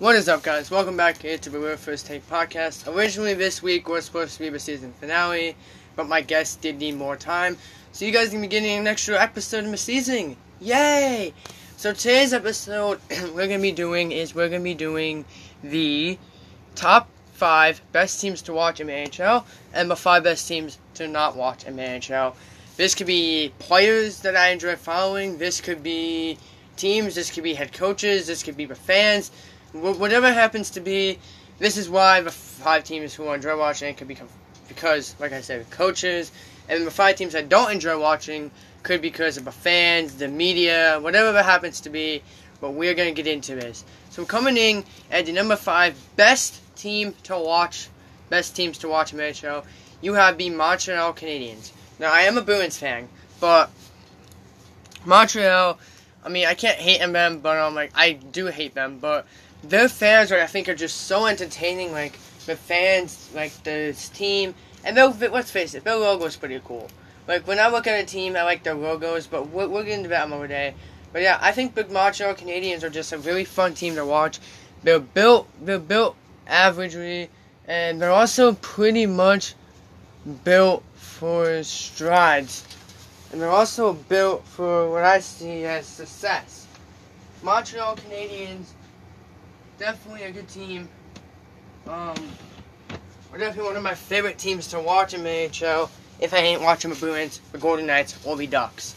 What is up, guys? Welcome back here to the Real First Take podcast. Originally, this week was supposed to be the season finale, but my guest did need more time, so you guys can be getting an extra episode of the season. Yay! So today's episode, we're gonna be doing is we're gonna be doing the top five best teams to watch in the NHL and the five best teams to not watch in the NHL. This could be players that I enjoy following. This could be teams. This could be head coaches. This could be the fans whatever happens to be, this is why the five teams who I enjoy watching it could become because, like I said, coaches, and the five teams I don't enjoy watching could be because of the fans, the media, whatever that happens to be. But we're gonna get into this. So coming in at the number five best team to watch, best teams to watch in the show, you have the Montreal Canadiens. Now I am a Bruins fan, but Montreal. I mean, I can't hate them, but I'm like I do hate them, but their fans are, I think, are just so entertaining. Like the fans, like this team, and they'll, let's face it, their logo is pretty cool. Like when I look at a team, I like their logos, but we'll, we'll get into that another day. But yeah, I think Big Montreal Canadiens are just a really fun team to watch. They're built, they're built averagely, and they're also pretty much built for strides. And they're also built for what I see as success. Montreal Canadiens definitely a good team. Um, we're definitely one of my favorite teams to watch in NHL. If I ain't watching the Bruins, the Golden Knights, or the Ducks.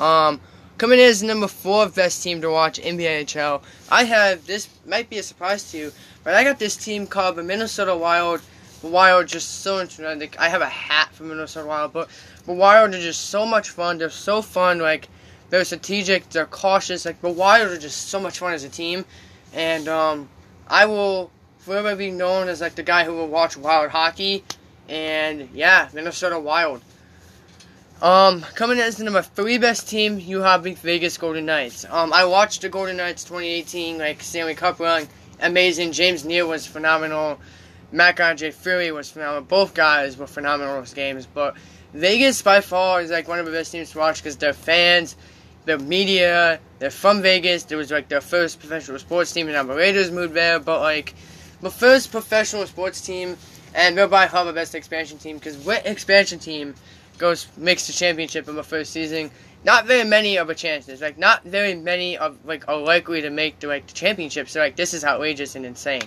Um, coming in as number four best team to watch in the NHL, I have this might be a surprise to you, but I got this team called the Minnesota Wild. The Wild just so interesting. I have a hat from Minnesota Wild, but the Wild are just so much fun. They're so fun. Like they're strategic. They're cautious. Like the Wild are just so much fun as a team. And um, I will forever be known as like the guy who will watch Wild hockey. And yeah, Minnesota Wild. Um, coming in as the number three best team, you have the Vegas Golden Knights. Um, I watched the Golden Knights 2018 like Stanley Cup run, amazing. James Neal was phenomenal. Marc-Andre Fleury was phenomenal. Both guys were phenomenal in those games. But Vegas by far is like one of the best teams to watch because their fans, the media, they're from Vegas. There was like their first professional sports team, and now the Raiders moved there. But like the first professional sports team, and they're by far the best expansion team because what expansion team goes makes the championship in the first season? Not very many of the chances. Like not very many of like are likely to make the like the championship. So like this is outrageous and insane.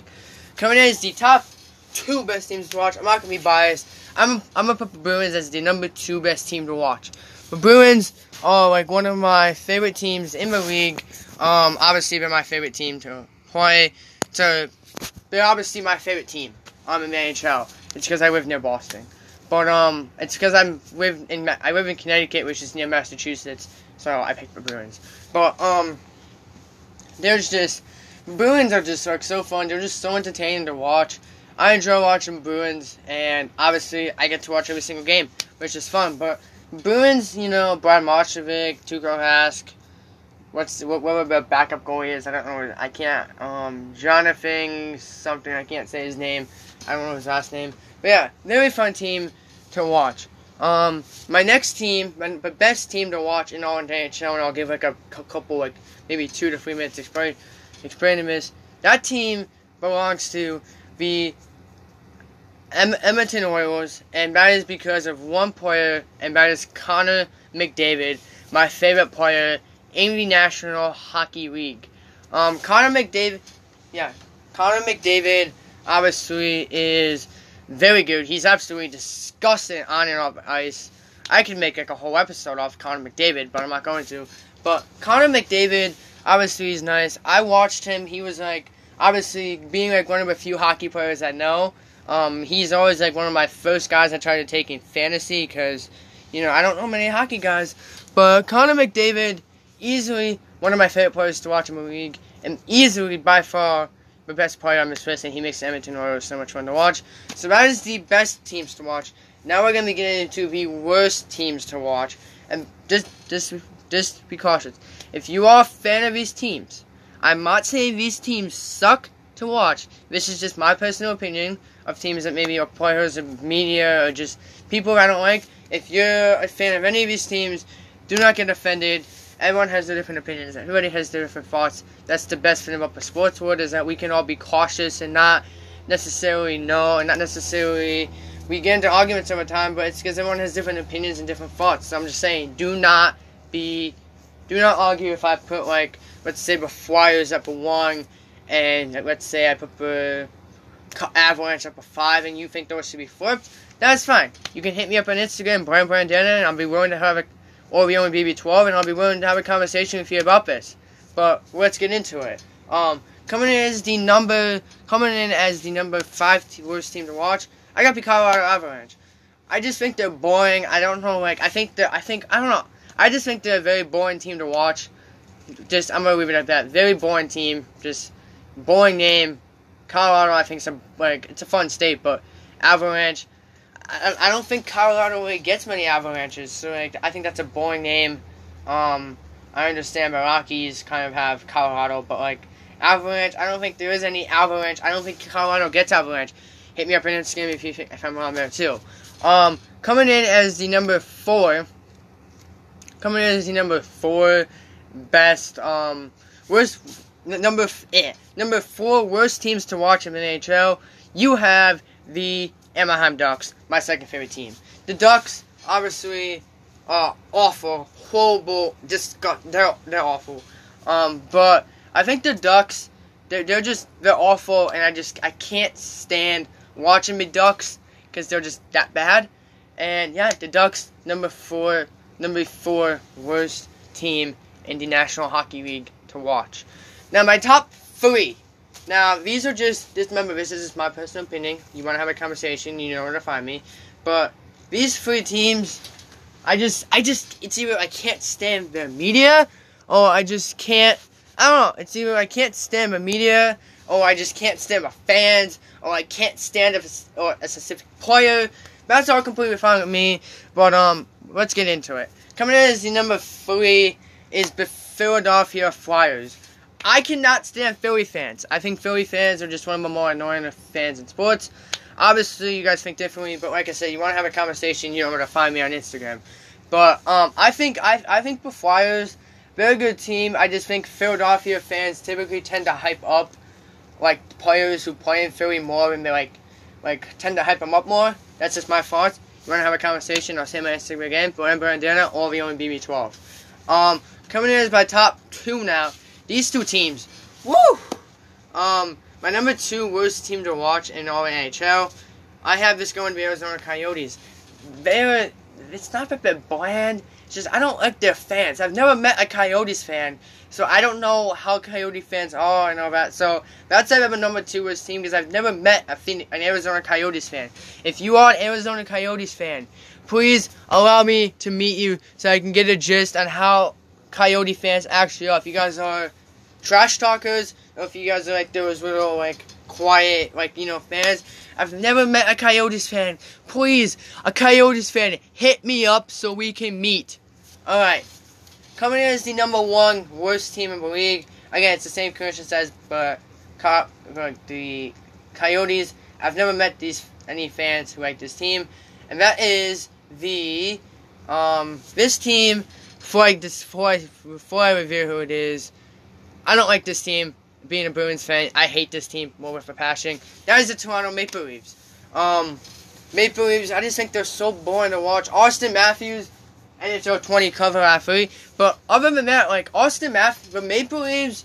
Coming in is the top two best teams to watch. I'm not gonna be biased. I'm I'm gonna put the Bruins as the number two best team to watch. The Bruins are like one of my favorite teams in the league. Um, obviously they're my favorite team to play. To they're obviously my favorite team um, in the NHL. It's because I live near Boston. But um, it's because I'm live in I live in Connecticut, which is near Massachusetts, so I picked the Bruins. But um, there's just Bruins are just like so fun. They're just so entertaining to watch. I enjoy watching Bruins, and obviously I get to watch every single game, which is fun. But Bruins, you know, Brad Marchessault, Tuukka Rask. What's what? What the backup goalie is? I don't know. I can't. Um, Jonathan something. I can't say his name. I don't know his last name. But yeah, very fun team to watch. Um, my next team, my, best team to watch in all NHL, and I'll give like a, couple, like maybe two to three minutes explain, explain explaining this. That team belongs to the Edmonton Oilers, and that is because of one player, and that is Connor McDavid, my favorite player in the National Hockey League. Um, Connor McDavid, yeah, Connor McDavid obviously is very good. He's absolutely disgusting on and off ice. I could make like a whole episode off Connor McDavid, but I'm not going to. But Connor McDavid, obviously, is nice. I watched him. He was like, obviously, being like one of the few hockey players I know. Um, he's always like one of my first guys I try to take in fantasy because, you know, I don't know many hockey guys. But Connor McDavid, easily one of my favorite players to watch in the league, and easily by far the best player on this list, and he makes Edmonton Oilers so much fun to watch. So that is the best teams to watch. Now we're gonna get into the worst teams to watch, and just just just be cautious. If you are a fan of these teams, I'm not saying these teams suck to watch. This is just my personal opinion of teams that maybe are players of media or just people I don't like. If you're a fan of any of these teams, do not get offended. everyone has their different opinions. Everybody has their different thoughts. That's the best thing about the sports world is that we can all be cautious and not necessarily know and not necessarily we get into arguments over time, but it's because everyone has different opinions and different thoughts. So I'm just saying, do not be, do not argue if I put like, let's say the Flyers up a one, and let's say I put the Avalanche up a five, and you think those should be flipped. That's fine. You can hit me up on Instagram, Brian Brandana, and I'll be willing to have a, only BB12, and I'll be willing to have a conversation with you about this. But let's get into it. Um, coming in as the number, coming in as the number five worst team to watch. I got the Colorado Avalanche. I just think they're boring. I don't know, like I think they're. I think I don't know. I just think they're a very boring team to watch. Just I'm gonna leave it at that. Very boring team. Just boring name. Colorado, I think, like it's a fun state, but Avalanche. I, I don't think Colorado really gets many avalanches, so like I think that's a boring name. Um, I understand the Rockies kind of have Colorado, but like Avalanche, I don't think there is any Avalanche. I don't think Colorado gets Avalanche. Hit me up on Instagram if you if I'm wrong there too. Um, coming in as the number four. Coming in as the number four best um worst number eh, number four worst teams to watch in the NHL. You have the Anaheim Ducks, my second favorite team. The Ducks, obviously, are awful, horrible. Just they're they're awful. Um, but I think the Ducks, they're they're just they're awful, and I just I can't stand watching the Ducks because they're just that bad. And yeah, the Ducks number four, number four worst team in the National Hockey League to watch. Now my top three. Now these are just just remember this is just my personal opinion. You want to have a conversation, you know where to find me. But these three teams, I just I just it's either I can't stand the media or I just can't. I don't know. It's either I can't stand the media or I just can't stand my fans or I can't stand a, or a specific player. That's all completely fine with me. But um, let's get into it. Coming in as the number three is the Philadelphia Flyers. I cannot stand Philly fans. I think Philly fans are just one of the more annoying fans in sports. Obviously, you guys think differently, but like I said, you want to have a conversation, you know where to find me on Instagram. But um, I think I I think the Flyers, very good team. I just think Philadelphia fans typically tend to hype up like players who play in Philly more and they like like tend to hype them up more. That's just my thoughts. You want to have a conversation? I'll say my Instagram again. Brian Brandana or the only BB12. Um, coming in as my top two now. These two teams, woo! Um, my number two worst team to watch in all NHL. I have this going to be Arizona Coyotes. They're it's not that they're bland. It's just I don't like their fans. I've never met a Coyotes fan, so I don't know how Coyote fans are and all that. So that's why I have a number two worst team because I've never met a Phoenix, an Arizona Coyotes fan. If you are an Arizona Coyotes fan, please allow me to meet you so I can get a gist on how Coyote fans actually are. If you guys are trash talkers, or if you guys are like those little like quiet like you know fans. I've never met a Coyotes fan. Please, a Coyotes fan, hit me up so we can meet. All right, coming in as the number one worst team in the league. Again, it's the same commission as but cop like the Coyotes. I've never met these any fans who like this team, and that is the um this team. Before I this before I, before I who it is, I don't like this team being a Bruins fan, I hate this team more with a passion. That is the Toronto Maple Leafs. Um, Maple Leafs, I just think they're so boring to watch. Auston Matthews, NHL 20 cover athlete. But other than that, like Auston Matthews, the Maple Leafs,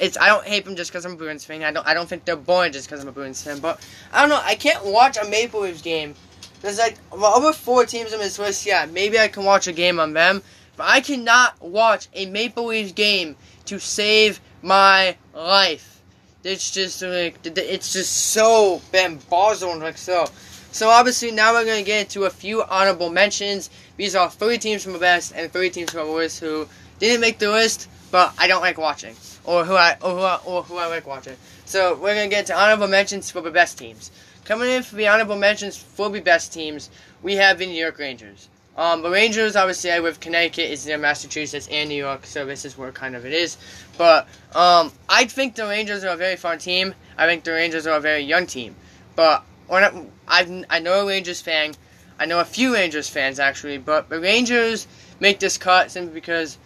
it's I don't hate them just because I'm a Bruins fan. I don't I don't think they're boring just because I'm a Bruins fan. But I don't know. I can't watch a Maple Leafs game. There's like the other four teams on this list. Yeah, maybe I can watch a game on them. But I cannot watch a Maple Leafs game to save my life. It's just like it's just so bamboozled like so. So obviously now we're gonna get into a few honorable mentions. These are three teams from the best and three teams from the worst who didn't make the list, but I don't like watching, or who I or who I, or who I like watching. So we're gonna get to honorable mentions for the best teams. Coming in for the honorable mentions for the best teams, we have the New York Rangers. Um, the Rangers, obviously, with Connecticut is near Massachusetts and New York, so this is where kind of it is. But um, I think the Rangers are a very fun team. I think the Rangers are a very young team. But I, I know a Rangers fan, I know a few Rangers fans actually, but the Rangers make this cut simply because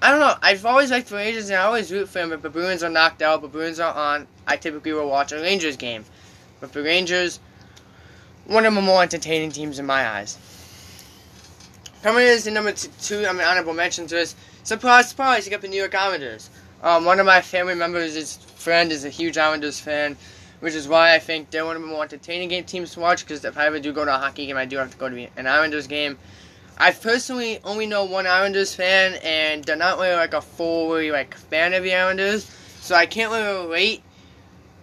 I don't know. I've always liked the Rangers, and I always root for them. If the Bruins are knocked out, the Bruins are on, I typically will watch a Rangers game. But the Rangers, one of the more entertaining teams in my eyes. Coming in the number two, I mean, honorable mention to us. Surprise, surprise, you got the New York Islanders. Um, one of my family members, his friend, is a huge Islanders fan, which is why I think they're one of the more entertaining game teams to watch. Because if I ever do go to a hockey game, I do have to go to an Islanders game. I personally only know one Islanders fan, and they're not really like a fully like fan of the Islanders, so I can't really relate.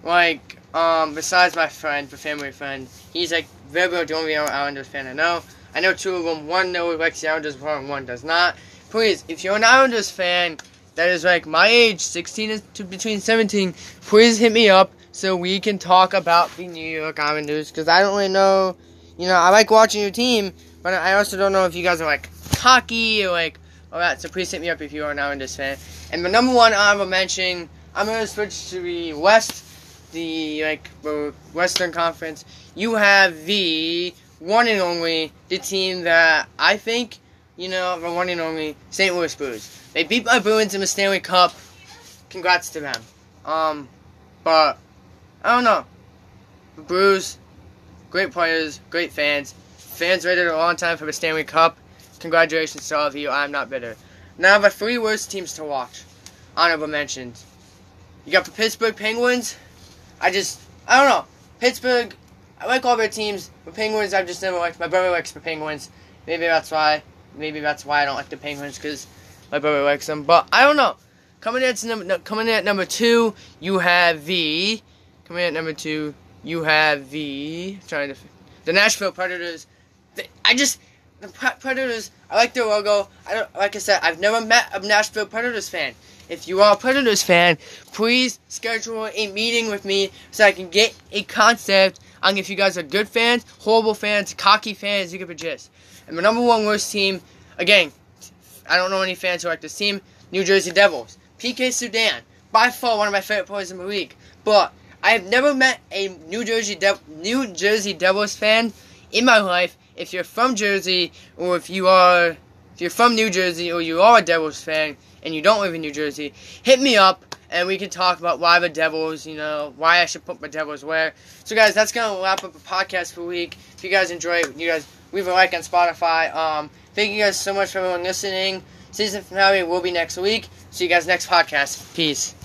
Like, um, besides my friend, the family friend, he's like very the only Islanders fan I know. I know two of them. One knows likes the Islanders, and one does not. Please, if you're an Islanders fan that is like my age, 16 to between 17, please hit me up so we can talk about the New York Islanders because I don't really know. You know, I like watching your team, but I also don't know if you guys are like cocky or like all that. So please hit me up if you are an Islanders fan. And the number one honorable mention, I'm gonna switch to the West, the like Western Conference. You have the one and only the team that I think, you know, the one and only St. Louis Blues. They beat my Bruins in the Stanley Cup. Congrats to them. Um, but I don't know. The Blues, great players, great fans. Fans waited a long time for the Stanley Cup. Congratulations to all of you. I'm not bitter. Now the three worst teams to watch. Honorable mentions. You got the Pittsburgh Penguins. I just, I don't know. Pittsburgh, I like all their teams. The Penguins, I've just never liked. My brother likes the Penguins. Maybe that's why. Maybe that's why I don't like the Penguins because my brother likes them. But I don't know. Coming in at number, coming in at number two, you have the. Coming in at number two, you have the. Trying to, the Nashville Predators. I just the Predators. I like their logo. I don't like I said. I've never met a Nashville Predators fan. If you are a Predators fan, please schedule a meeting with me so I can get a concept on if you guys are good fans, horrible fans, cocky fans. You get the gist. And the number one worst team, again, I don't know any fans who like this team. New Jersey Devils. PK Subban, by far one of my favorite players in the league. But I have never met a New Jersey De- New Jersey Devils fan in my life if you're from Jersey or if you are if you're from New Jersey or you are a Devils fan and you don't live in New Jersey, hit me up and we can talk about why the Devils, you know, why I should put my Devils where. So guys, that's gonna wrap up the podcast for the week. If you guys enjoy it, you guys leave a like on Spotify. Um, thank you guys so much for everyone listening. Season finale will be next week. See you guys next podcast. Peace.